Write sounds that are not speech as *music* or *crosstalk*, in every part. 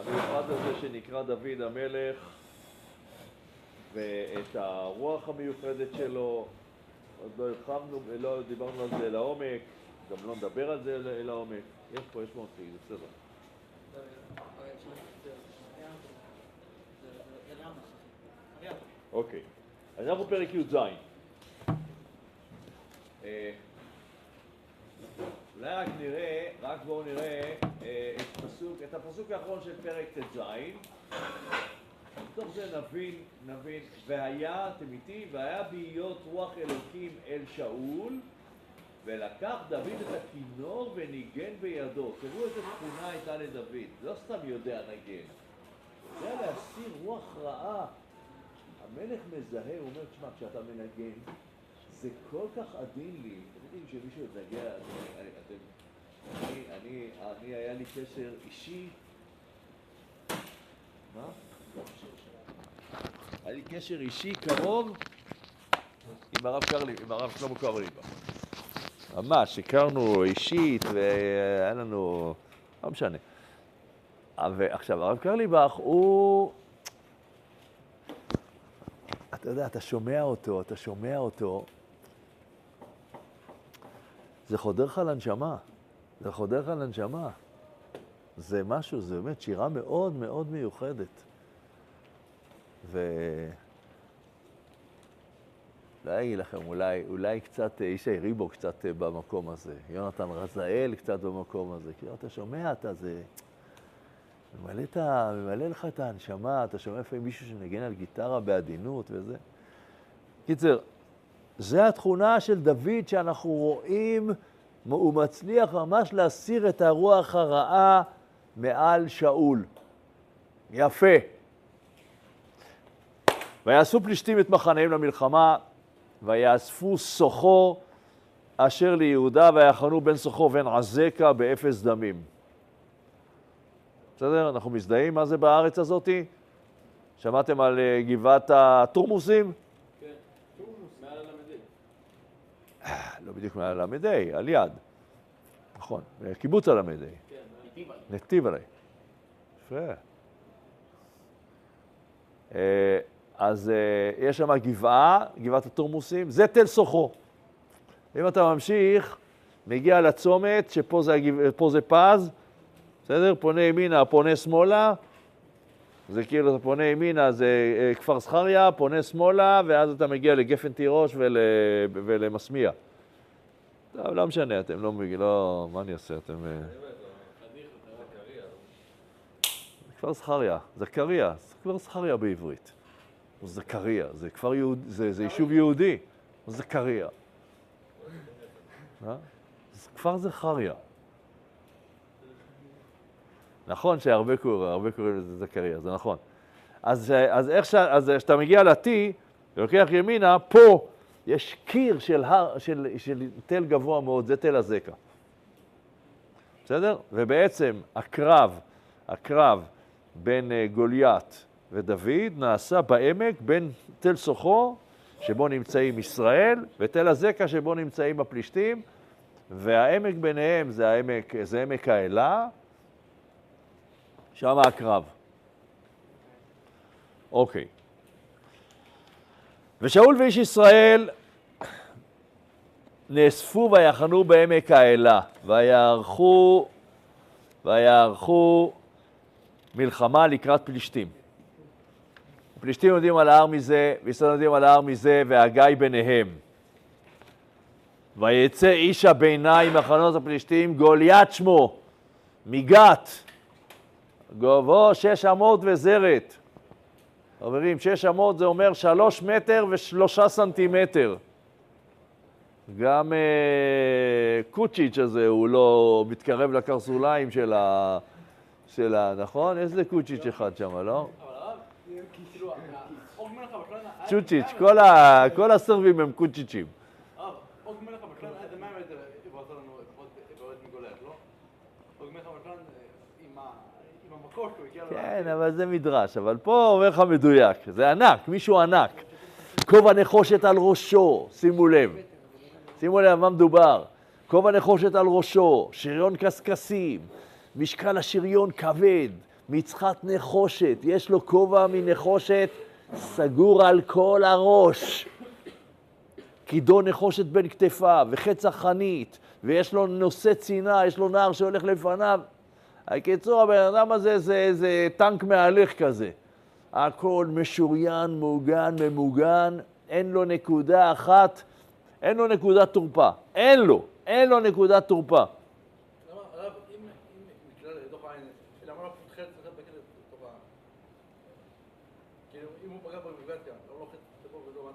המיוחד הזה שנקרא דוד המלך, ואת הרוח המיוחדת שלו, עוד לא הרחבנו, לא דיברנו על זה לעומק, גם לא נדבר על זה לעומק. יש פה, יש פה מספיק, זה בסדר. אוקיי, אז אנחנו פרק י"ז. אולי רק נראה, רק בואו נראה אה, את, פסוק, את הפסוק האחרון של פרק ט"ז. מתוך זה נבין, נבין, והיה, אתם איתי, והיה בהיות רוח אלוקים אל שאול, ולקח דוד את הכינור וניגן בידו. תראו איזה תכונה הייתה לדוד, לא סתם יודע נגן. היה להסיר רוח רעה. המלך מזהה, הוא אומר, תשמע, כשאתה מנגן, זה כל כך עדין לי, יודעים שמישהו יתנגע, אתם, אני, אני, אני, היה לי קשר אישי, מה? היה לי קשר אישי קרוב עם הרב קרליב, עם הרב שלמה קרליבה. ממש, הכרנו אישית והיה לנו, לא משנה. ועכשיו, הרב קרליבך הוא, אתה יודע, אתה שומע אותו, אתה שומע אותו, זה חודר לך לנשמה, זה חודר לך לנשמה. זה משהו, זה באמת שירה מאוד מאוד מיוחדת. ו... לא אגיד לכם, אולי, אולי קצת, ישי ריבו קצת אה, במקום הזה, יונתן רזאל קצת במקום הזה, כאילו אתה שומע, אתה זה... ממלא, את ה... ממלא לך את הנשמה, אתה שומע לפעמים מישהו שנגן על גיטרה בעדינות וזה. קיצר, זה התכונה של דוד שאנחנו רואים, הוא מצליח ממש להסיר את הרוח הרעה מעל שאול. יפה. ויעשו פלישתים את מחניהם למלחמה, ויאספו סוחו אשר ליהודה, ויחנו בין סוחו ובין עזקה באפס דמים. בסדר? אנחנו מזדהים מה זה בארץ הזאתי? שמעתם על אה, גבעת התורמוסים? כן, תורמוס, מעל הל"ה. אה, לא בדיוק מעל הל"ה, על יד. נכון, קיבוץ הל"ה. כן, נתיב עלי. יפה. אה, אז יש שם גבעה, גבעת התורמוסים, זה תל סוחו. אם אתה ממשיך, מגיע לצומת, שפה זה, זה פז, בסדר? פונה ימינה, פונה שמאלה, זה כאילו, אתה פונה ימינה, זה אה, כפר זכריה, פונה שמאלה, ואז אתה מגיע לגפן תירוש ול, ולמסמיע. טוב, לא משנה, אתם לא מגיעים, לא, מה אני אעשה, אתם... אה, כפר זכריה, זכריה, זה כפר זכריה בעברית. זכריה, זה כפר יהוד, זה, זה יישוב יהודי, זכריה. אה? כפר זכריה. נכון שהרבה קוראים, הרבה קוראים לזה זכריה, זה נכון. אז. אז כשאתה מגיע ל-T, ולוקח ימינה, פה יש קיר של, הר, של, של תל גבוה מאוד, זה תל הזקה. בסדר? ובעצם הקרב, הקרב בין אה, גוליית ודוד נעשה בעמק בין תל סוחו, שבו נמצאים ישראל, ותל הזקה שבו נמצאים הפלישתים, והעמק ביניהם זה, העמק, זה עמק האלה, שם הקרב. אוקיי. ושאול ואיש ישראל נאספו ויחנו בעמק האלה, ויערכו, ויערכו מלחמה לקראת פלישתים. הפלישתים יודעים על ההר מזה, וישראל יודעים על ההר מזה, והגיא ביניהם. ויצא איש הביניים מחנות הפלישתים, גוליית שמו, מגת, גובהו שש אמות וזרת. חברים, שש אמות זה אומר שלוש מטר ושלושה סנטימטר. גם אה, קוצ'יץ' הזה הוא לא מתקרב לקרסוליים של ה... של ה... נכון? איזה קוצ'יץ' אחד שם, לא? צ'וצ'יץ', כל הסרבים הם קוצ'יצ'ים. כן, אבל זה מדרש. אבל פה אומר לך מדויק, זה ענק, מישהו ענק. כובע נחושת על ראשו, שימו לב. שימו לב מה מדובר. כובע נחושת על ראשו, שריון קשקשים, משקל השריון כבד, מצחת נחושת, יש לו כובע מנחושת סגור על כל הראש. קידו נחושת בין כתפיו, וחץ החנית, ויש לו נושא צינה, יש לו נער שהולך לפניו. בקיצור, הבן אדם הזה זה איזה טנק מהלך כזה. הכל משוריין, מוגן, ממוגן, אין לו נקודה אחת, אין לו נקודת תורפה. אין לו, אין לו נקודת תורפה. לא הוא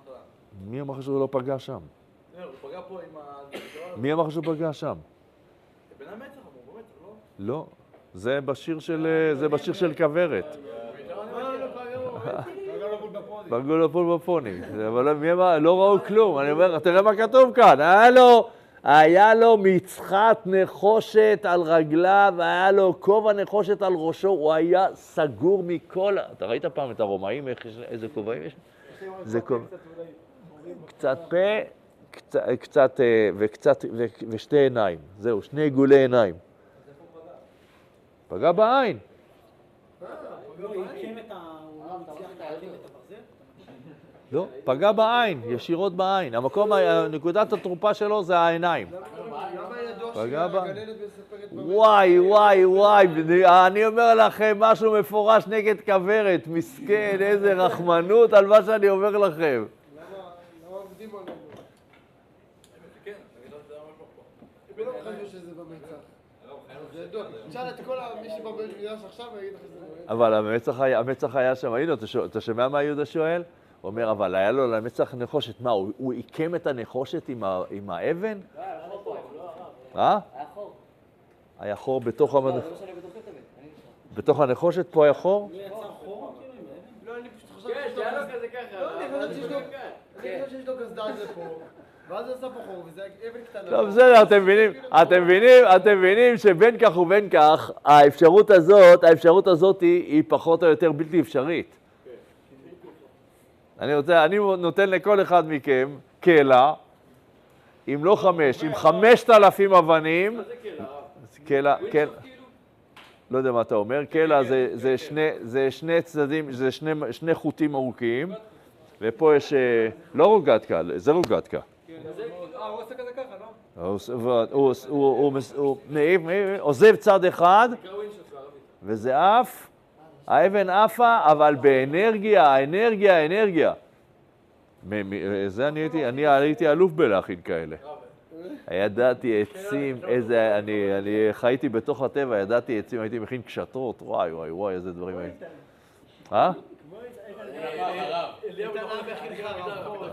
לא? מי אמר לך שהוא לא פגע שם? הוא ה... מי אמר לך שהוא פגע שם? בן אדם אמרו, באמת, לא? לא. זה בשיר של, זה בשיר של כוורת. פגעו לו פול בפוני. אבל? לא ראו כלום. אני אומר, תראה מה כתוב כאן. היה לו, היה לו מצחת נחושת על רגליו, היה לו כובע נחושת על ראשו, הוא היה סגור מכל... אתה ראית פעם את הרומאים, איזה כובעים יש? זה כובע... קצת פה, קצת, אה, וקצת, ושתי עיניים. זהו, שני עיגולי עיניים. פגע בעין. הוא עיקם את ה... הוא הצליח להעלים את הברזל? לא, פגע בעין, ישירות בעין. המקום, נקודת התורפה שלו זה העיניים. פגע מספרת וואי, וואי, וואי, אני אומר לכם משהו מפורש נגד כוורת. מסכן, איזה רחמנות על מה שאני אומר לכם. למה למה עובדים עלינו? כן, אני לא יודע מה פה. ולא חשבו שזה במצח. ידוע. תשאל את כל מי שבא בית מדרש עכשיו ויגיד לך שזה במצח. אבל המצח היה, המצח היה שם, הנה, אתה, שומע מה יהודה שואל? הוא אומר, אבל היה לו למצח נחושת. מה, הוא, עיקם את הנחושת עם, ה, עם האבן? אה? היה חור. היה חור בתוך. בתוך הנחושת פה היה חור? חור כאילו עם האבן? לא, אני פשוט חשבתי כן, שיש לו שהיה לו קסדה. כזה ככה. לא, אני אבל חשבתי שיש זה לו- כאן. אני חושב שיש לו קסדה על זה פה, ואז הוא עשה פה חור, וזה אבן קטנה. טוב, בסדר, אתם מבינים, אתם מבינים, אתם מבינים שבין כך ובין כך, האפשרות הזאת, האפשרות הזאת היא, פחות או יותר בלתי אפשרית. אני רוצה, אני נותן לכל אחד מכם קלע, אם לא חמש, עם חמשת אלפים אבנים, מה זה קלע? קלע, קלע, לא יודע מה אתה אומר, קלע זה, זה, שני, זה שני צדדים, זה שני, שני חוטים ארוכים, ופה יש, אה, לא רוגטקה, זה רוגטקה. הוא לא? עוזב צד אחד. וזה עף, האבן עפה, אבל באנרגיה. מ- מ- זה אני הייתי, אני הייתי אלוף בלהכין כאלה. ידעתי עצים, איזה, אני, אני חייתי בתוך הטבע, ידעתי עצים, הייתי מכין קשתות, וואי וואי וואי, איזה דברים הייתי. אה? אליהו לא יכול להכין לך עמידה.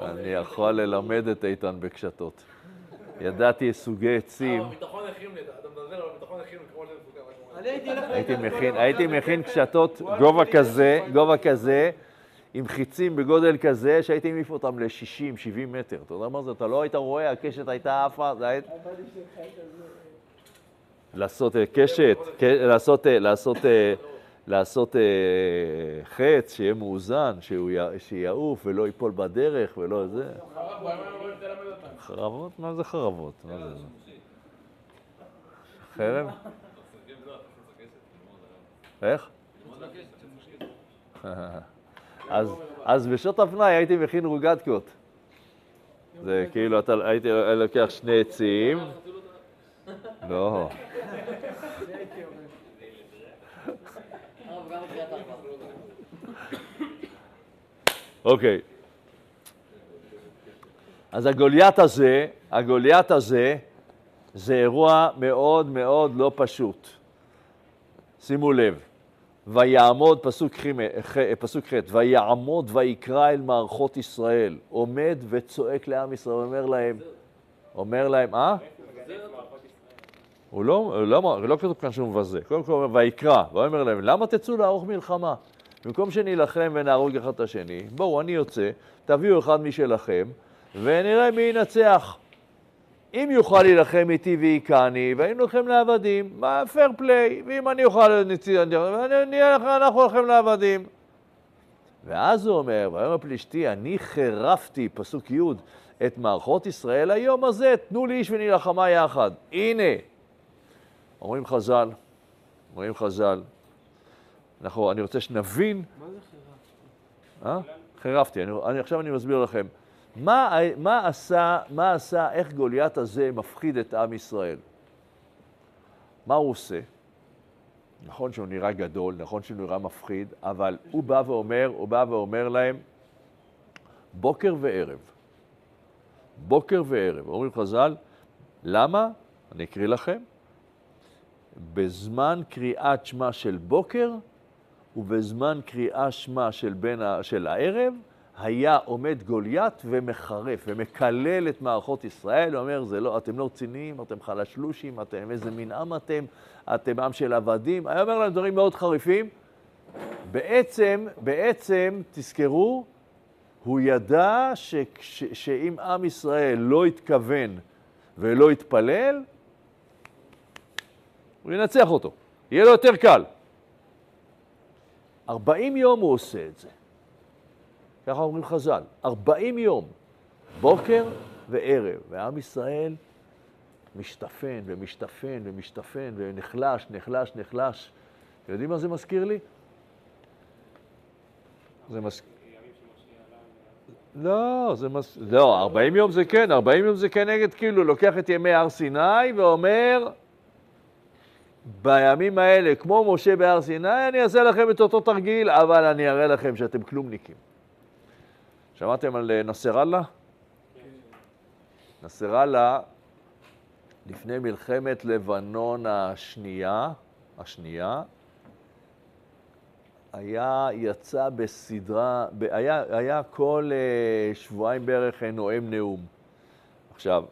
אני יכול ללמד את איתן בקשתות. ידעתי סוגי עצים. אה, הייתי מכין, קשתות גובה כזה, גובה כזה, עם חיצים בגודל כזה, שהייתי מעיף אותם ל-60, 70 מטר. אתה יודע מה זה? אתה לא היית רואה, הקשת הייתה עפה, זה היה... לעשות אה, קשת, לעשות, אה, לעשות, לעשות אה, חץ, שיהיה מאוזן, שהוא י- שיעוף ולא ייפול בדרך ולא זה. חרבות? מה זה חרבות? מה זה? חרב? איך? אז, אז בשעות הפנאי הייתי מכין רוגטקות. זה כאילו, אתה, הייתי לוקח שני עצים. לא. הרב, גם בקריאת ארבע. אוקיי. אז הגוליית הזה, הגוליית הזה, זה אירוע מאוד מאוד לא פשוט. שימו לב, ויעמוד, פסוק ח', פסוק ח', ויעמוד ויקרא אל מערכות ישראל, עומד וצועק לעם ישראל, אומר להם, אומר להם, אה? הוא לא, לא, לא כתוב כאן שהוא מבזה, קודם כל הוא אומר, ויקרא, ואומר להם, למה תצאו לערוך מלחמה? במקום שנילחם ונהרוג אחד את השני, בואו, אני יוצא, תביאו אחד משלכם, ונראה מי ינצח. אם יוכל להילחם איתי והיכני, והיינו הולכים לעבדים, מה, פייר פליי, ואם אני אוכל אנחנו הולכים לעבדים. ואז הוא אומר, ויאמר פלישתי, אני חירפתי, פסוק י', את מערכות ישראל היום הזה, תנו לי איש ונילחמה יחד. הנה, אומרים חז"ל, אומרים חז"ל, אנחנו, אני רוצה שנבין... מה זה חירה? אה? חירפתי, אני, אני, עכשיו אני מסביר לכם. מה, מה, עשה, מה עשה, איך גוליית הזה מפחיד את עם ישראל? מה הוא עושה? נכון שהוא נראה גדול, נכון שהוא נראה מפחיד, אבל הוא בא ואומר, הוא בא ואומר להם, בוקר וערב. בוקר וערב. אומרים חז"ל, למה? אני אקריא לכם. בזמן קריאת שמע של בוקר ובזמן קריאה שמע של, ה... של הערב, היה עומד גוליית ומחרף ומקלל את מערכות ישראל, הוא אומר, זה לא, אתם לא רציניים, אתם חלשלושים, אתם איזה מין עם אתם, אתם עם של עבדים. היה אומר להם דברים מאוד חריפים. בעצם, בעצם, תזכרו, הוא ידע ש, שאם עם ישראל לא התכוון ולא התפלל, הוא ינצח אותו. יהיה לו יותר קל. 40 יום הוא עושה את זה. ככה אומרים חז"ל, 40 יום, בוקר וערב, ועם ישראל משתפן ומשתפן ומשתפן ונחלש, נחלש, נחלש. אתם יודעים מה זה מזכיר לי? זה מזכיר... לא, זה מס... לא, 40 יום זה כן, 40 יום זה כנגד, כאילו, לוקח את ימי הר סיני ואומר, בימים האלה, כמו משה בהר סיני, אני אעשה לכם את אותו תרגיל, אבל אני אראה לכם שאתם כלומניקים. שמעתם על אה, נסראללה? נסראללה, לפני מלחמת לבנון השנייה, השנייה, היה, יצא בסדרה, היה, היה כל uh, שבועיים בערך נואם נאום. עכשיו,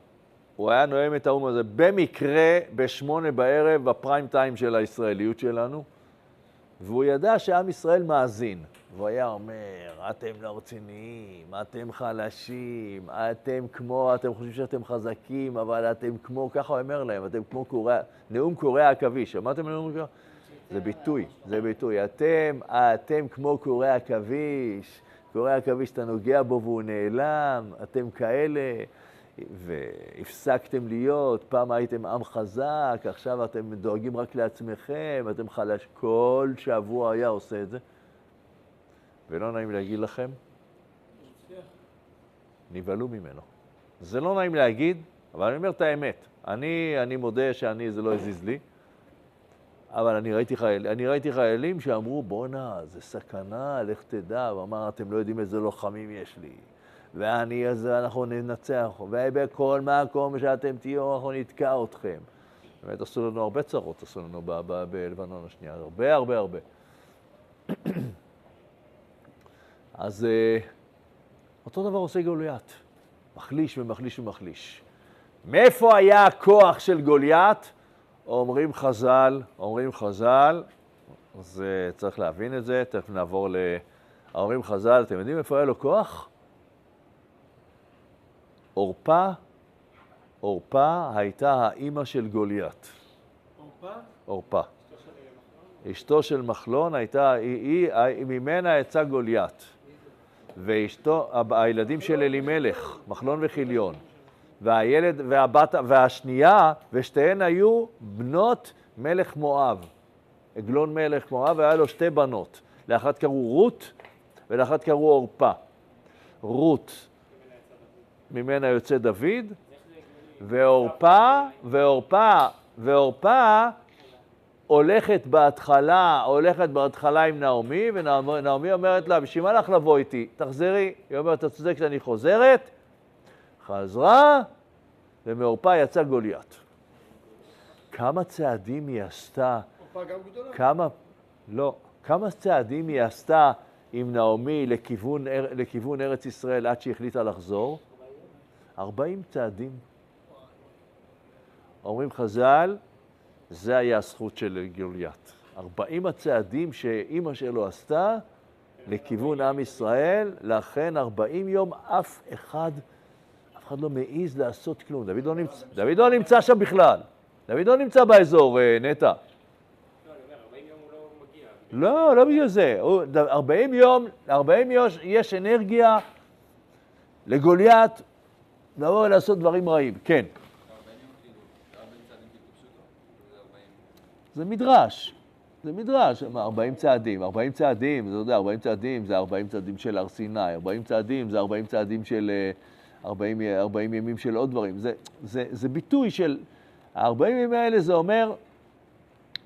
הוא היה נואם את האום הזה במקרה בשמונה בערב בפריים טיים של הישראליות שלנו, והוא ידע שעם ישראל מאזין. והוא היה אומר, אתם לא רציניים, אתם חלשים, אתם כמו, אתם חושבים שאתם חזקים, אבל אתם כמו, ככה הוא אומר להם, אתם כמו קוריאה, נאום קוריאה עכביש. שמעתם נאום קוריאה? זה ביטוי, זה ביטוי. אתם, אתם כמו קוריאה עכביש, קוריאה עכביש, אתה נוגע בו והוא נעלם, אתם כאלה. והפסקתם להיות, פעם הייתם עם חזק, עכשיו אתם דואגים רק לעצמכם, אתם חלש. כל שבוע היה עושה את זה. ולא נעים להגיד לכם, נבהלו ממנו. זה לא נעים להגיד, אבל אני אומר את האמת. אני, אני מודה שאני, זה לא הזיז לי, אבל אני ראיתי, חייל, אני ראיתי חיילים שאמרו, בואנה, זה סכנה, לך תדע. הוא אמר, אתם לא יודעים איזה לוחמים יש לי. ואני, אז אנחנו ננצח, ובכל מקום שאתם תהיו, אנחנו נתקע אתכם. באמת עשו לנו הרבה צרות, עשו לנו בלבנון השנייה, הרבה הרבה הרבה. *clears throat* אז אה, אותו דבר עושה גוליית, מחליש ומחליש ומחליש. מאיפה היה הכוח של גוליית? אומרים חז"ל, אומרים חז"ל, אז צריך להבין את זה, תכף נעבור ל... אומרים חז"ל, אתם יודעים איפה היה לו כוח? עורפה, עורפה הייתה האימא של גוליית. עורפה? עורפה. אשתו של מחלון הייתה, היא, היא, ממנה יצא גוליית. ואשתו, הילדים של אלימלך, מחלון וחיליון. והילד, והבת, והשנייה, ושתיהן היו בנות מלך מואב. עגלון מלך מואב, והיה לו שתי בנות. לאחת קראו רות, ולאחת קראו עורפה. רות, ממנה יוצא דוד, ועורפה, ועורפה, ועורפה הולכת בהתחלה, הולכת בהתחלה עם נעמי, ונעמי אומרת לה, בשביל מה לך לבוא איתי? תחזרי. היא אומרת, אתה צודק שאני חוזרת. חזרה, ומעורפה יצא גוליית. כמה צעדים היא עשתה? כמה, לא, כמה צעדים היא עשתה עם נעמי לכיוון, לכיוון ארץ ישראל עד שהיא החליטה לחזור? 40 צעדים. אומרים חז"ל, זה היה הזכות של גוליית. 40 הצעדים שאימא שלו עשתה לכיוון עם ישראל, לכן 40 יום אף אחד, אף אחד לא מעז לעשות כלום. דוד לא נמצא, דוד לא נמצא שם בכלל. דוד לא נמצא באזור, אה, נטע. לא, לא בגלל זה. הוא- ד- 40 יום, 40 יום יש אנרגיה לגוליית לבוא ולעשות דברים רעים. כן. זה מדרש. זה מדרש, מה, 40 צעדים, 40 צעדים, אתה יודע, 40 צעדים זה 40 צעדים של הר סיני, 40 צעדים זה 40 צעדים של אה, 40, 40 ימים של עוד דברים. זה, זה, זה ביטוי של, ה-40 ימים האלה זה אומר,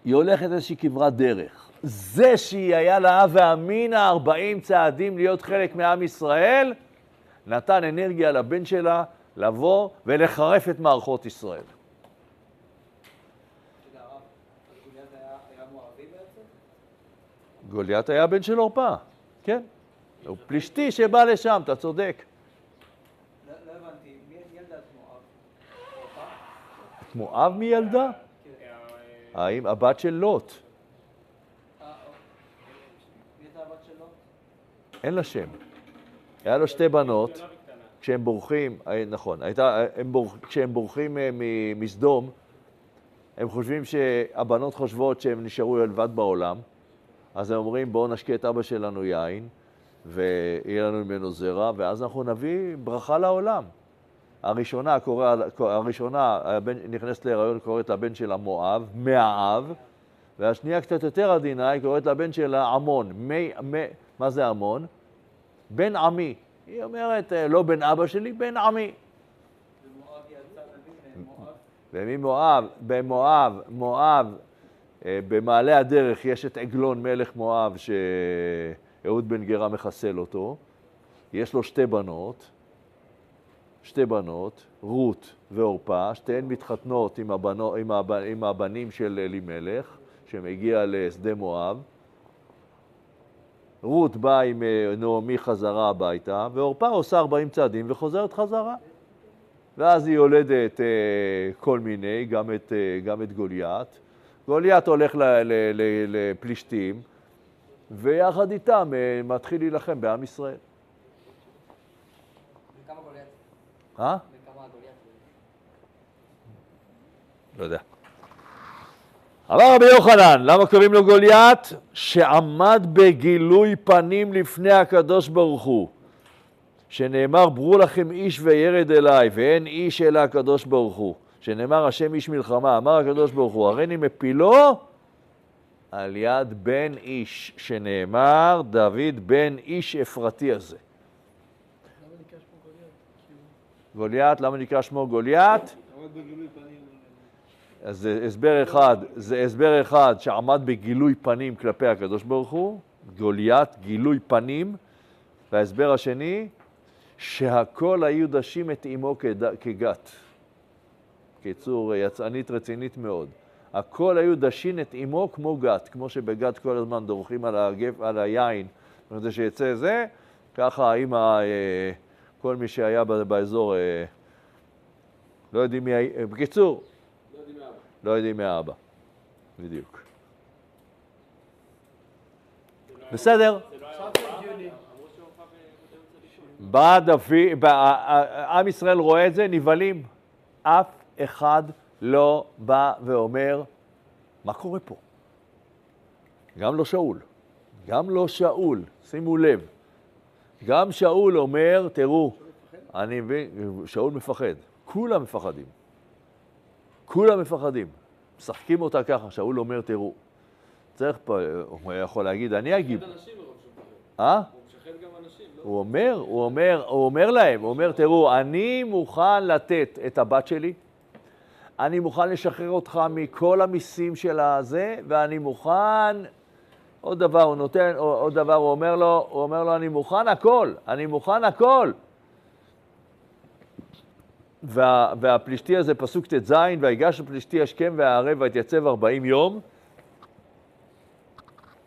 היא הולכת איזושהי כברת דרך. זה שהיא היה לה הווה אמינא 40 צעדים להיות חלק מעם ישראל, נתן אנרגיה לבן שלה לבוא ולחרף את מערכות ישראל. גוליית היה בן של עורפה, כן. הוא פלישתי שבא לשם, אתה צודק. לא לא הבנתי, מי ילדה את מואב? מואב מי ילדה? האם הבת של לוט? אה, אוקיי. הבת שלו? אין לה שם. היה לו שתי בנות, כשהם בורחים, אה, נכון, הייתה, הם בורח, כשהם בורחים אה, מסדום, הם חושבים שהבנות חושבות שהם נשארו לבד בעולם, אז הם אומרים, בואו נשקה את אבא שלנו יין, ויהיה לנו ממנו זרע, ואז אנחנו נביא ברכה לעולם. הראשונה, קורא, הראשונה הבן, נכנסת להיריון, קוראת לבן שלה מואב, מהאב, והשנייה קצת יותר עדינה, היא קוראת לבן שלה עמון. מי, מי, מה זה עמון? בן עמי. היא אומרת, אה, לא בן אבא שלי, בן עמי. וממואב, במואב, מואב, אה, במעלה הדרך יש את עגלון מלך מואב שאהוד בן גרה מחסל אותו. יש לו שתי בנות, שתי בנות, רות ועורפה, שתיהן מתחתנות עם, הבנו, עם, הב, עם הבנים של אלימלך, שמגיע לשדה מואב. רות באה עם אה, נעמי חזרה הביתה, ועורפה עושה 40 צעדים וחוזרת חזרה. ואז היא יולדת אה, כל מיני, גם את, אה, גם את גוליית. גוליית הולך ל, ל, ל, לפלישתים, ויחד איתם אה, מתחיל להילחם בעם ישראל. וכמה גוליית? אה? וכמה גוליית? לא יודע. אמר רבי יוחנן, למה קוראים לו גוליית? שעמד בגילוי פנים לפני הקדוש ברוך הוא. שנאמר, ברו לכם איש וירד אליי, ואין איש אלא הקדוש ברוך הוא. שנאמר, השם איש מלחמה, אמר הקדוש ברוך הוא, הריני מפילו על יד בן איש, שנאמר, דוד בן איש אפרתי הזה. גוליית, למה נקרא שמו גוליית? עמד בגילוי פנים. אז זה הסבר אחד, זה הסבר אחד שעמד בגילוי פנים כלפי הקדוש ברוך הוא, גוליית, גילוי פנים, וההסבר השני, שהכל היו דשים את אמו כגת. קיצור, יצאנית רצינית מאוד. הכל היו דשים את אמו כמו גת, כמו שבגת כל הזמן דורכים על, הגף, על היין, כדי שיצא זה, ככה האמא, אה, כל מי שהיה באזור, אה, לא יודעים מי, היה- בקיצור, לא יודעים מי האבא. בדיוק. בסדר. דוד, בא- עם ישראל רואה את זה, נבהלים. אף אחד לא בא ואומר, מה קורה פה? גם לא שאול. גם לא שאול, שימו לב. גם שאול אומר, תראו, אני מבין, שאול מפחד. כולם מפחדים. כולם מפחדים. משחקים אותה ככה, שאול אומר, תראו, צריך פה, הוא יכול להגיד, אני אגיב. אה? הוא אומר, הוא אומר, הוא אומר להם, הוא אומר, תראו, אני מוכן לתת את הבת שלי, אני מוכן לשחרר אותך מכל המיסים של הזה, ואני מוכן, עוד דבר, הוא נותן, עוד דבר, הוא אומר לו, הוא אומר לו, אני מוכן הכל, אני מוכן הכל. וה, והפלישתי הזה, פסוק ט"ז, ויגש הפלישתי השכם והערב ויתייצב ארבעים יום,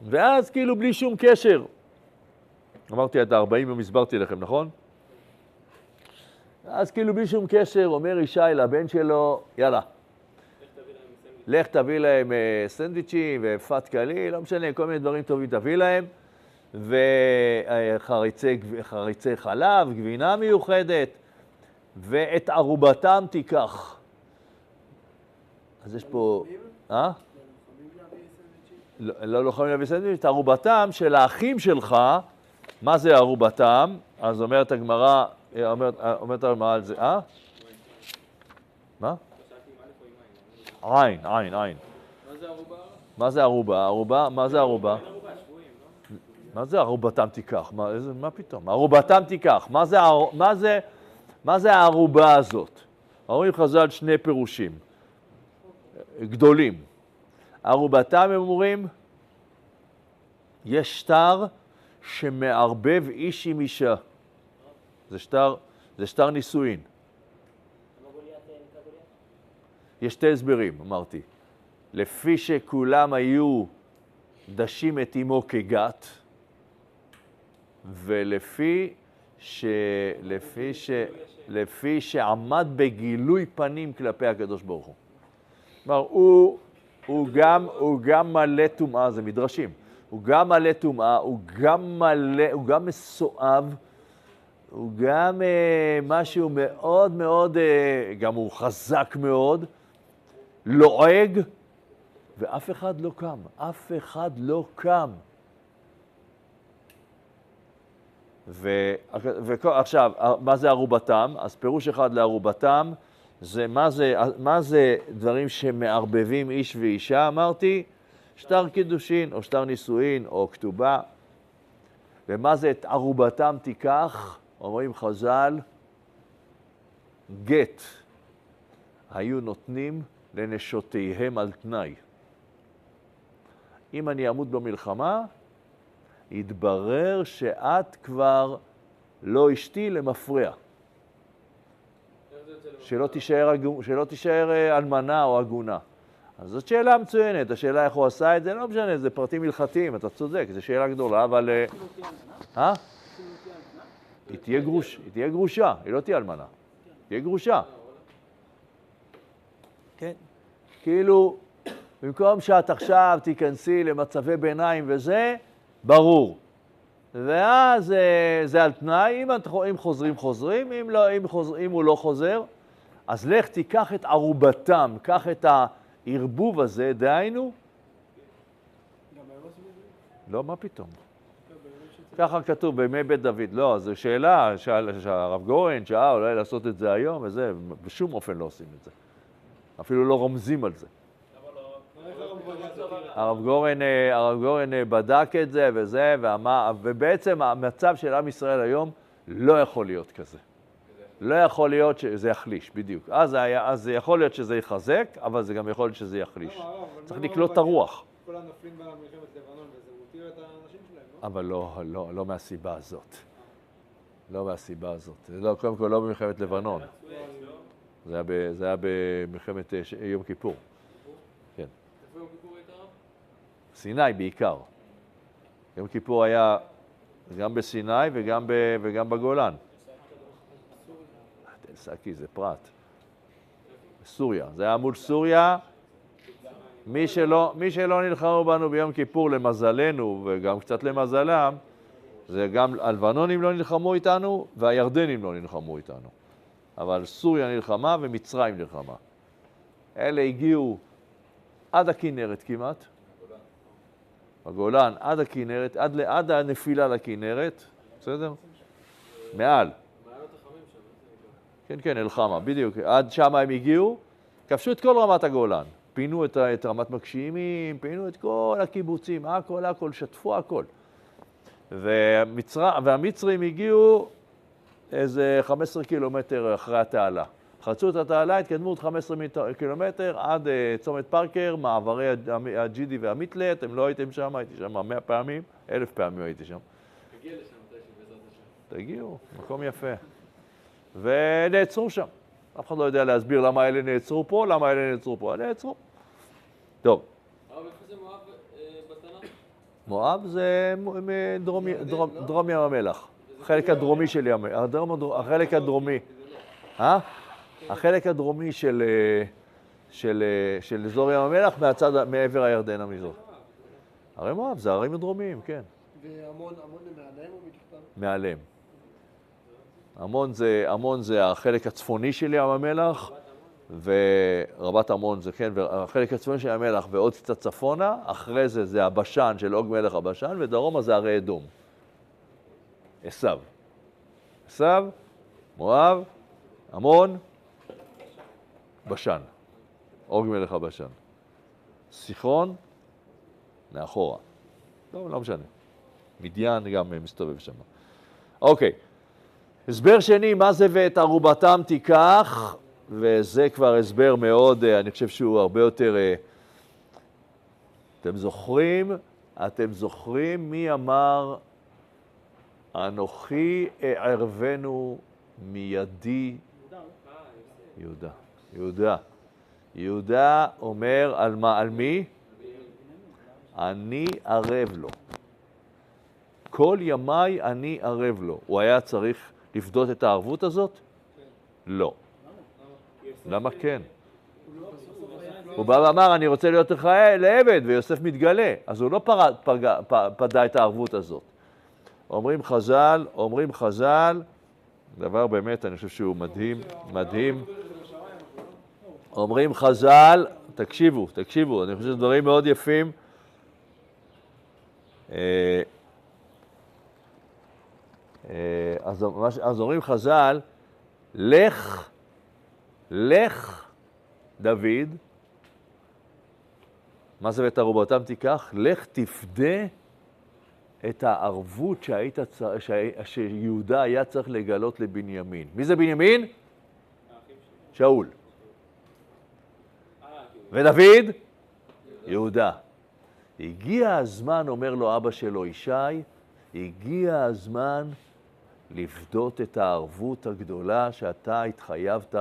ואז כאילו בלי שום קשר. אמרתי את הארבעים יום הסברתי לכם, נכון? אז כאילו בלי שום קשר אומר ישי לבן שלו, יאללה, לך תביא להם אה, סנדוויצ'ים ופתקלי, לא משנה, כל מיני דברים טובים תביא להם, וחריצי חריצי חלב, גבינה מיוחדת, ואת ערובתם תיקח. אז יש פה... אה? לא לא יכולים להביא סנדוויץ', את ערובתם של האחים שלך, מה זה ערובתם? אז אומרת הגמרא, אומרת הגמרא על זה, אה? מה? עין, עין, עין. מה זה ערובה? מה זה ערובה? מה זה ערובה? מה זה ערובתם תיקח? מה, פתאום? ערובתם תיקח. מה זה, מה זה, הערובה הזאת? אומרים חז"ל שני פירושים גדולים. ערובתם, הם אומרים, יש שטר שמערבב איש עם אישה. זה שטר, זה שטר נישואין. יש שתי הסברים, אמרתי. לפי שכולם היו דשים את אמו כגת, ולפי ש... לפי ש... לפי שעמד בגילוי פנים כלפי הקדוש ברוך הוא. כלומר, הוא, הוא, גם, הוא גם מלא טומאה, זה מדרשים, הוא גם מלא טומאה, הוא גם מלא, הוא גם מסואב, הוא גם אה, משהו מאוד מאוד, אה, גם הוא חזק מאוד, לועג, ואף אחד לא קם, אף אחד לא קם. ועכשיו, מה זה ערובתם? אז פירוש אחד לערובתם, זה מה זה, מה זה דברים שמערבבים איש ואישה, אמרתי, שטר קידושין, או שטר נישואין, או כתובה. ומה זה את ערובתם תיקח? אומרים חז"ל, גט היו נותנים לנשותיהם על תנאי. אם אני אמות במלחמה, יתברר שאת כבר לא אשתי למפרע. שלא תישאר, שלא תישאר אה, אלמנה או עגונה. אז זאת שאלה מצוינת, השאלה איך הוא עשה את זה, לא משנה, זה פרטים הלכתיים, אתה צודק, זו שאלה גדולה, אבל... אה? אה? היא תהיה, גרוש, היא תהיה גרושה, היא לא תהיה אלמנה. תהיה גרושה. כן. כאילו, במקום שאת עכשיו תיכנסי למצבי ביניים וזה, ברור. ואז אה, זה על תנאי, אם, את, אם חוזרים, חוזרים, אם, לא, אם, חוזר, אם הוא לא חוזר, אז לך תיקח את ערובתם, קח את הערבוב הזה, דהיינו? לא, מה פתאום? ככה כתוב בימי בית דוד. לא, זו שאלה שאל- שהרב גורן שאל אולי לעשות את זה היום וזה, בשום אופן לא עושים את זה. אפילו לא רומזים על זה. איך הרב גורן, אה, הרב גורן אה, בדק את זה וזה, ואמר, ובעצם המצב של עם ישראל היום לא יכול להיות כזה. לא יכול להיות שזה יחליש, בדיוק. אז, זה היה, אז יכול להיות שזה יחזק, אבל זה גם יכול להיות שזה יחליש. מה צריך עם לקלוט את? הרוח. כל הנופלים במלחמת לבנון וזה, הותיר את האנשים שלהם, לא? אבל לא, לא, לא מהסיבה הזאת. לא מהסיבה הזאת. לא, קודם כל לא במלחמת לבנון. זה היה, במלחמת אה, יום כיפור. כן. איפה יום כיפור היית הרב? סיני בעיקר. יום כיפור היה גם בסיני וגם, ב, וגם בגולן. תל זה פרט. סוריה. זה היה מול סוריה. מי שלא, מי שלא נלחמו בנו ביום כיפור, למזלנו, וגם קצת למזלם, זה גם הלבנונים לא נלחמו איתנו, והירדנים לא נלחמו איתנו. אבל סוריה נלחמה ומצרים נלחמה. אלה הגיעו עד הכנרת כמעט, בגולן, עד הכנרת, עד, ל- עד הנפילה לכנרת, בסדר? מעל. כן, כן, אלחמה, בדיוק. עד שם הם הגיעו, כבשו את כל רמת הגולן. פינו את, את רמת מגשימים, פינו את כל הקיבוצים, הכל, הכל, שטפו הכל. והמצר... והמצרים הגיעו איזה 15 קילומטר אחרי התעלה. חצו את התעלה, התקדמו עוד 15 מיט- קילומטר עד אה, צומת פארקר, מעברי הג- הג'ידי והמיתלה, אתם לא הייתם שם, הייתי שם 100 פעמים, אלף פעמים הייתי שם. תגיע לשם מתישהו בעזרת השם. תגיעו, מקום יפה. ונעצרו שם. אף אחד לא יודע להסביר למה אלה נעצרו פה, למה אלה נעצרו פה. נעצרו. טוב, מואב אה, בתנ"ך? מואב זה מ- דרום, ים המלח. החלק הדרומי של ים, החלק הדרומי. אה? החלק הדרומי של, אה, של, אה, של אזור ים המלח מהצד, מעבר הירדן המזרח. הרי מואב זה הערים הדרומיים, כן. והמון, המון הם מעליהם או מתחתם? מעליהם. עמון זה, עמון זה החלק הצפוני של ים המלח, ורבת עמון זה כן, והחלק הצפוני של ים המלח ועוד קצת צפונה, אחרי זה זה הבשן של עוג מלך הבשן, ודרומה זה הרי אדום. עשיו. עשיו, מואב, עמון, בשן. עוג מלך הבשן. סיחון, מאחורה. לא, לא משנה. מדיין גם אה, מסתובב שם. אוקיי. הסבר שני, מה זה ואת ערובתם תיקח, וזה כבר הסבר מאוד, אה, אני חושב שהוא הרבה יותר... אה, אתם זוכרים, אתם זוכרים מי אמר, אנוכי אערבנו מידי יהודה. יהודה. יהודה אומר על מה, על מי? אני ערב לו. כל ימיי אני ערב לו. הוא היה צריך לפדות את הערבות הזאת? לא. למה כן? הוא בא ואמר, אני רוצה להיות לך לעבד, ויוסף מתגלה. אז הוא לא פדה את הערבות הזאת. אומרים חז"ל, אומרים חז"ל, דבר באמת, אני חושב שהוא מדהים, מדהים. אומרים חז"ל, תקשיבו, תקשיבו, אני חושב שזה דברים מאוד יפים. אה, אה, אז, אז אומרים חז"ל, לך, לך דוד, מה זה ואת ארובתם תיקח? לך תפדה את הערבות שהיית, שיהודה היה צריך לגלות לבנימין. מי זה בנימין? שאול. ודוד? יהודה. הגיע הזמן, אומר לו אבא שלו ישי, הגיע הזמן לפדות את הערבות הגדולה שאתה התחייבת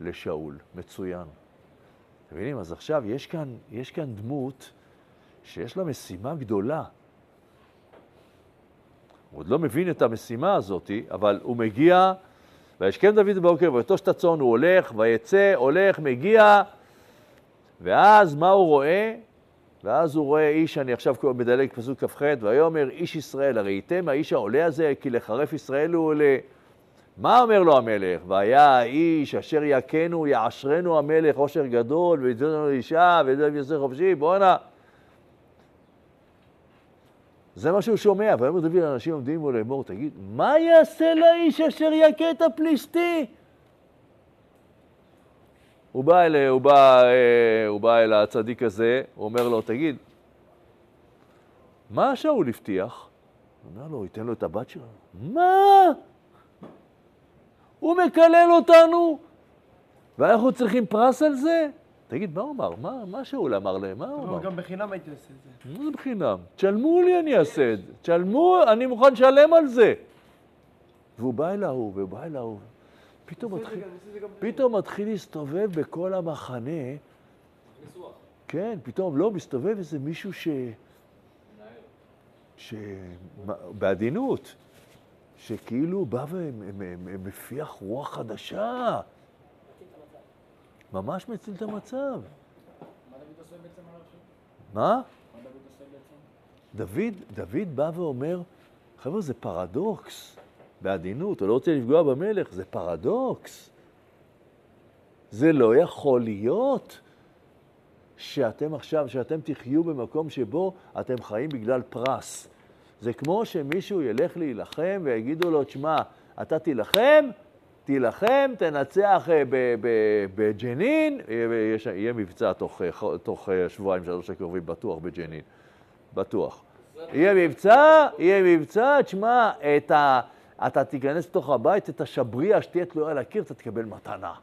לשאול. מצוין. אתם מבינים? אז עכשיו יש כאן, יש כאן דמות שיש לה משימה גדולה. הוא עוד לא מבין את המשימה הזאת, אבל הוא מגיע, וישכם דוד בבוקר ויתוש את הצאן, הוא הולך, ויצא, הולך, מגיע, ואז מה הוא רואה? ואז הוא רואה איש, אני עכשיו מדלג פסוק כ"ח, ויאמר איש ישראל, הראיתם האיש העולה הזה, כי לחרף ישראל הוא עולה. מה אומר לו המלך? והיה האיש אשר יכנו, יעשרנו המלך עושר גדול, ויתן לנו אישה, ויתן יוסף חופשי, בואנה. זה מה שהוא שומע, ויאמר דוד לאנשים עומדים בו לאמור, תגיד, מה יעשה לאיש אשר יכה את הפלישתי? הוא בא, אל, הוא, בא, אה, הוא בא אל הצדיק הזה, הוא אומר לו, תגיד, מה שאול הבטיח? הוא אומר לו, ייתן לו את הבת שלו. מה? הוא מקלל אותנו, ואנחנו צריכים פרס על זה? תגיד, מה הוא אמר? מה, מה שאול אמר להם? מה הוא אמר? גם בחינם הייתי עושה את זה. מה זה בחינם? תשלמו לי, אני אעשה את זה. תשלמו, אני מוכן לשלם על זה. והוא בא אל ההוא, והוא בא אל ההוא. פתאום מתחיל, פתאום מתחיל להסתובב בכל המחנה. כן, פתאום לא, מסתובב איזה מישהו ש... ש... בעדינות, שכאילו בא ומפיח רוח חדשה. ממש מציל את המצב. מה? דוד, דוד בא ואומר, חבר'ה, זה פרדוקס. בעדינות, הוא לא רוצה לפגוע במלך, זה פרדוקס. זה לא יכול להיות שאתם עכשיו, שאתם תחיו במקום שבו אתם חיים בגלל פרס. זה כמו שמישהו ילך להילחם ויגידו לו, תשמע, אתה תילחם, תילחם, תנצח אה, בג'נין, יהיה מבצע תוך, אה, תוך אה, שבועיים, שלוש הקרובים, בטוח בג'נין, בטוח. יהיה מבצע, יהיה מבצע, תשמע, את ה... אתה תיכנס לתוך הבית, את השברייה שתהיה תלויה על הקיר, אתה תקבל מתנה.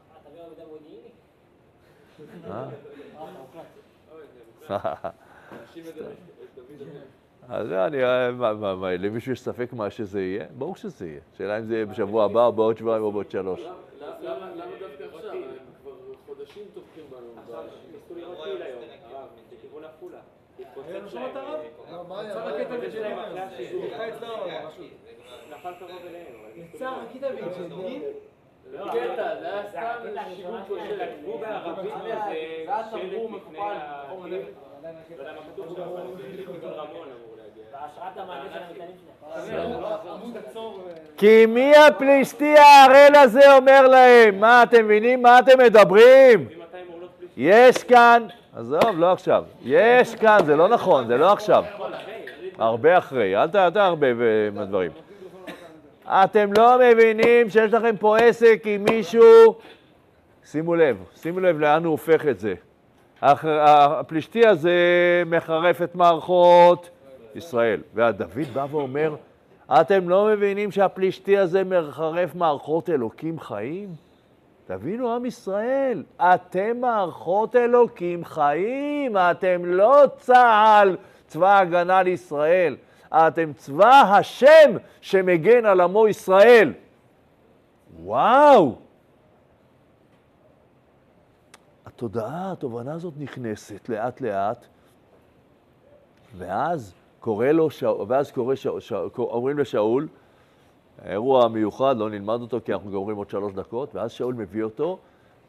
אז אני, למישהו יש ספק מה שזה יהיה? ברור שזה יהיה. שאלה אם זה יהיה בשבוע הבא או בעוד שבועיים או בעוד שלוש. למה דווקא עכשיו? כבר חודשים טובחים בנו. ניסו לראות טיל היום, הרב, לכיוון עפולה. היום שמעת הרב? מה היה? נפל קרוב אליהם. יצא רקיד בג'נין, קטע, זה היה סתם שיווק של כתבו בערבית זה היה תרגום לפני מקופל, ה... בחור מדבר. יודע מה כתוב שם, אבל זה לכיוון רמון אמור להגיע. בהשראת המענה של המטענים שלהם. עמוד עצור. כי מי הפלישתי הערל הזה אומר להם? מה, אתם מבינים מה אתם מדברים? יש כאן, עזוב, לא עכשיו. יש כאן, זה לא נכון, זה לא עכשיו. הרבה אחרי, אל תערבב אה, עם הדברים. אתם לא מבינים שיש לכם פה עסק עם מישהו... שימו לב, שימו לב לאן הוא הופך את זה. הפלישתי הזה מחרף את מערכות ישראל. ודוד בא ואומר, אתם לא מבינים שהפלישתי הזה מחרף מערכות אלוקים חיים? תבינו, עם ישראל, אתם מערכות אלוקים חיים, אתם לא צה"ל, צבא ההגנה לישראל, אתם צבא השם שמגן על עמו ישראל. וואו! התודעה, התובנה הזאת נכנסת לאט לאט, ואז קורא לו, שאול, ואז קורא שאול, שאול, אומרים לשאול, האירוע המיוחד, לא נלמד אותו כי אנחנו גומרים עוד שלוש דקות, ואז שאול מביא אותו,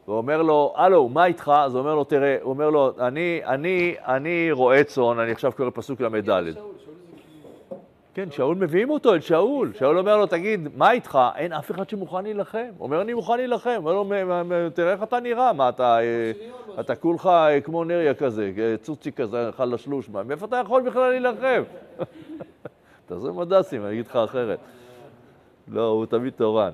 ואומר לו, הלו, מה איתך? אז הוא אומר לו, תראה, הוא אומר לו, אני, אני, אני רועה צאן, אני עכשיו קורא פסוק ל"ד. כן, שאול מביאים אותו אל שאול. שאול אומר לו, תגיד, מה איתך? אין אף אחד שמוכן להילחם. הוא אומר, אני מוכן להילחם. הוא אומר לו, "מ- מ- תראה איך אתה נראה, מה אתה, אה, אתה כולך אה, כמו נריה כזה, אה, צוציק כזה, חלשלוש, מאיפה אתה יכול בכלל להילחם? *laughs* תעשה מדסים, אני אגיד לך אחרת. לא, הוא תמיד תורן.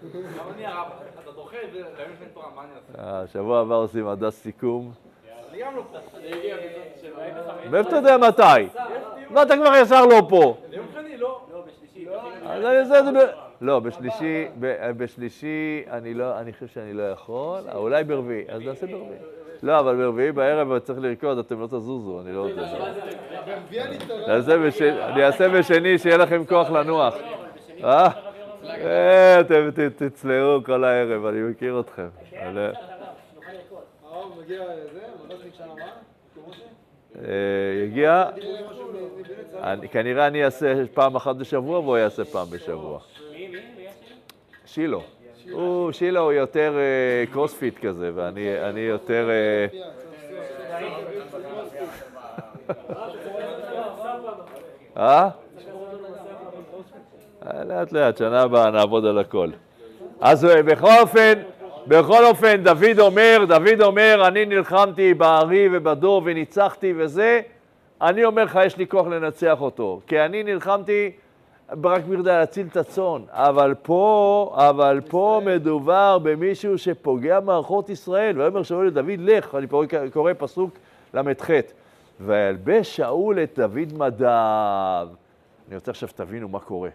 אתה דוחה את זה, לפני תורה, מה אני אעשה? אה, שבוע הבא עושים הדס סיכום. מאיפה אתה יודע מתי? מה, אתה כבר ישר לא פה. ביום שני, לא. לא, בשלישי, ב- בשלישי אני לא, אני חושב שאני לא יכול, אה, אולי ברביעי, אז נעשה ברביעי. לא, אבל ברביעי בערב צריך לרקוד, אתם לא תזוזו, אני לא רוצה. ברביעי אני אעשה בשני, שיהיה לכם כוח לנוח. אה? אה, אתם תצלעו כל הערב, אני מכיר אתכם. אבל, הרב מגיע זה, מדסניק שנה הבאה? כמו ש- אה, יגיע, משהו מבני צה"ל. אני- כנראה אני אעשה פעם אחת בשבוע והוא יעשה פעם בשבוע. שילו. הוא, שילו הוא יותר אה, קרוספיט כזה, ואני אני יותר... אה, אה? אה, לאט לאט, שנה הבאה נעבוד על הכל. אז אה, בכל אופן, בכל אופן, דוד אומר, דוד אומר, אני נלחמתי בארי ובדור וניצחתי וזה, אני אומר לך, יש לי כוח לנצח אותו, כי אני נלחמתי רק בכדי להציל את הצאן, אבל פה, אבל פה מדובר במישהו שפוגע במערכות ישראל, ויאמר שאול לדוד, לך, אני קורא פסוק ל"ח, וילבש שאול את דוד מדיו. אני רוצה עכשיו שתבינו מה קורה.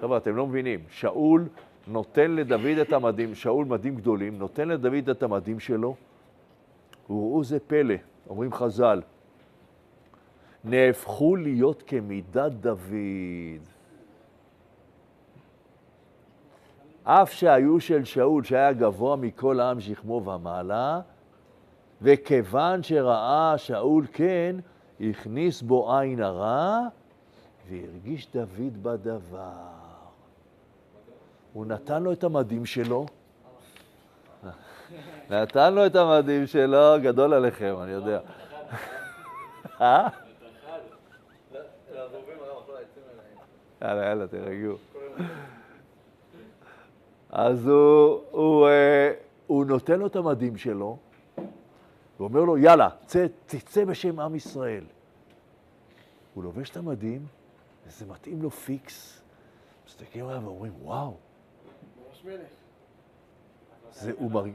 חבר'ה, אתם לא מבינים. שאול נותן לדוד את המדים, שאול מדים גדולים, נותן לדוד את המדים שלו, וראו זה פלא, אומרים חז"ל, נהפכו להיות כמידת דוד. אף שהיו של שאול, שהיה גבוה מכל העם שכמו ומעלה, וכיוון שראה שאול כן, הכניס בו עין הרע, והרגיש דוד בדבר. הוא נתן לו את המדים שלו, נתן לו את המדים שלו, גדול עליכם, אני יודע. אה? יאללה, יאללה, תירגעו. אז הוא, הוא, אה, הוא נותן לו את המדים שלו, ואומר לו, יאללה, צא, תצא בשם עם ישראל. הוא לובש את המדים, וזה מתאים לו פיקס. מסתכלים עליו ואומרים, וואו. זה הוא מרגיש.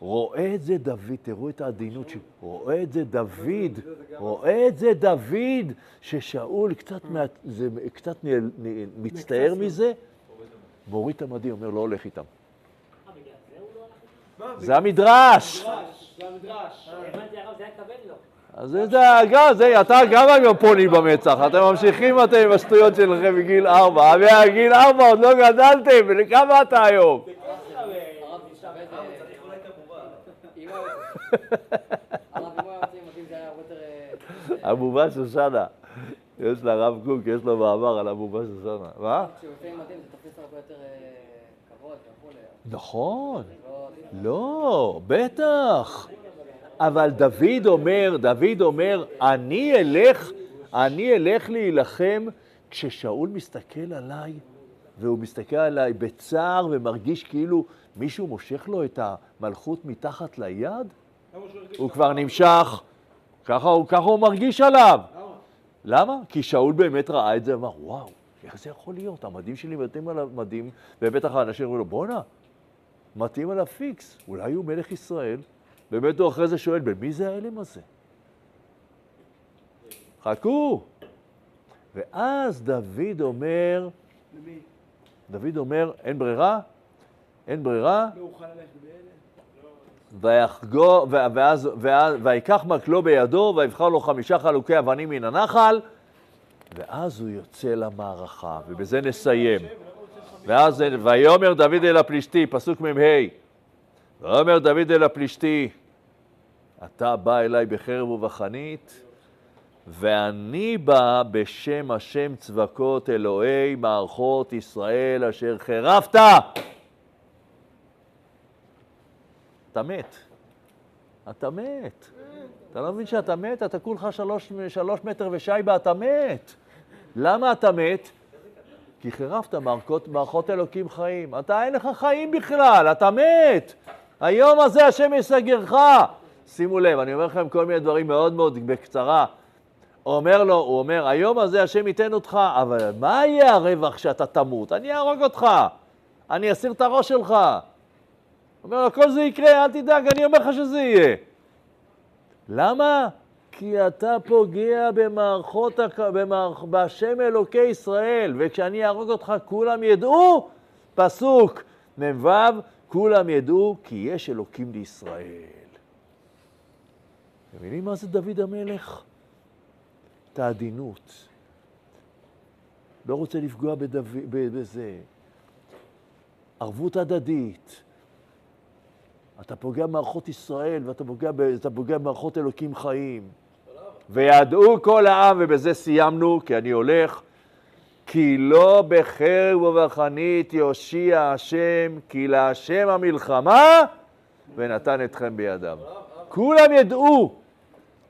רואה את זה דוד, תראו את העדינות שלו, רואה את זה דוד, רואה את זה דוד, ששאול קצת, מה, זה, קצת נ, נ, מצטער מזה, מוריד את המדים, אומר, לא הולך איתם. לא? זה המדרש. זה המדרש. הבנתי, הרב, זה היה כבד לו. אז זה דאגה, זה, אתה גם היום פוני במצח, אתם ממשיכים אתם עם השטויות שלכם מגיל ארבע, מגיל ארבע עוד לא גדלתם, וכמה אתה היום? הבובה שושנה. יש לרב קוק, יש לו מאמר על הבובה שושנה. מה? אה. נכון. לא, לא, בטח. אבל דוד אומר, דוד אומר, אני אלך, אני אלך להילחם כששאול מסתכל עליי, והוא מסתכל עליי בצער ומרגיש כאילו מישהו מושך לו את המלכות מתחת ליד, הוא כבר נמשך, ככה הוא, ככה הוא מרגיש עליו. למה? כי שאול באמת ראה את זה ואמר, וואו, איך זה יכול להיות? המדים שלי מתאים על המדים, ובטח האנשים אומרים לו, בואנה, מתאים עליו פיקס, אולי הוא מלך ישראל, באמת הוא אחרי זה שואל, במי זה ההלם הזה? חכו. ואז דוד אומר, למי? דוד אומר, אין ברירה, אין ברירה, לא אוכל ללכת באלה? ויחגור, ואז, ואז, ויקח מקלו בידו, ויבחר לו חמישה חלוקי אבנים מן הנחל, ואז הוא יוצא למערכה, ובזה נסיים. ואז, ויאמר דוד אל הפלישתי, פסוק מ"ה, ויאמר דוד אל הפלישתי, אתה בא אליי בחרב ובחנית, ואני בא בשם השם צבקות אלוהי מערכות ישראל אשר חרבת. אתה מת. אתה מת. אתה לא מבין שאתה מת? אתה כולך שלוש, שלוש מטר ושייבה, אתה מת. למה אתה מת? כי חירפת מערכות, מערכות אלוקים חיים. אתה אין לך חיים בכלל, אתה מת. היום הזה השם יסגרך. שימו לב, אני אומר לכם כל מיני דברים מאוד מאוד בקצרה. אומר לו, הוא אומר, היום הזה השם ייתן אותך, אבל מה יהיה הרווח שאתה תמות? אני אהרוג אותך, אני אסיר את הראש שלך. אומר לו, כל זה יקרה, אל תדאג, אני אומר לך שזה יהיה. למה? כי אתה פוגע במערכות, במערכ... בהשם אלוקי ישראל, וכשאני אהרוג אותך כולם ידעו, פסוק מ"ו, כולם ידעו כי יש אלוקים לישראל. מבינים מה זה דוד המלך? את העדינות. לא רוצה לפגוע בדוד, בזה. ערבות הדדית. אתה פוגע במערכות ישראל ואתה פוגע, פוגע במערכות אלוקים חיים. וידעו כל העם, ובזה סיימנו, כי אני הולך, כי לא בחרב ובחנית יושיע השם, כי להשם המלחמה, ונתן אתכם בידיו. כולם ידעו,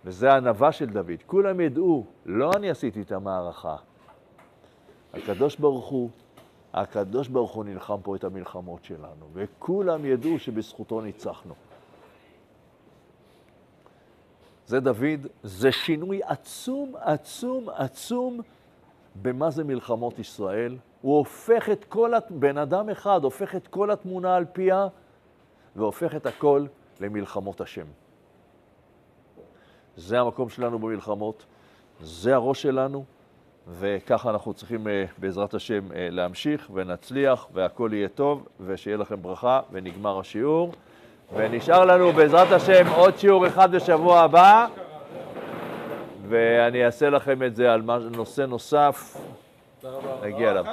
וזה הענווה של דוד, כולם ידעו, לא אני עשיתי את המערכה. הקדוש ברוך הוא, הקדוש ברוך הוא נלחם פה את המלחמות שלנו, וכולם ידעו שבזכותו ניצחנו. זה דוד, זה שינוי עצום, עצום, עצום במה זה מלחמות ישראל. הוא הופך את כל, הת- בן אדם אחד הופך את כל התמונה על פיה, והופך את הכל למלחמות השם. זה המקום שלנו במלחמות, זה הראש שלנו, וככה אנחנו צריכים אה, בעזרת השם אה, להמשיך ונצליח והכל יהיה טוב ושיהיה לכם ברכה ונגמר השיעור. ונשאר לנו בעזרת השם עוד שיעור אחד בשבוע הבא, ואני אעשה לכם את זה על נושא נוסף. נגיע אליו.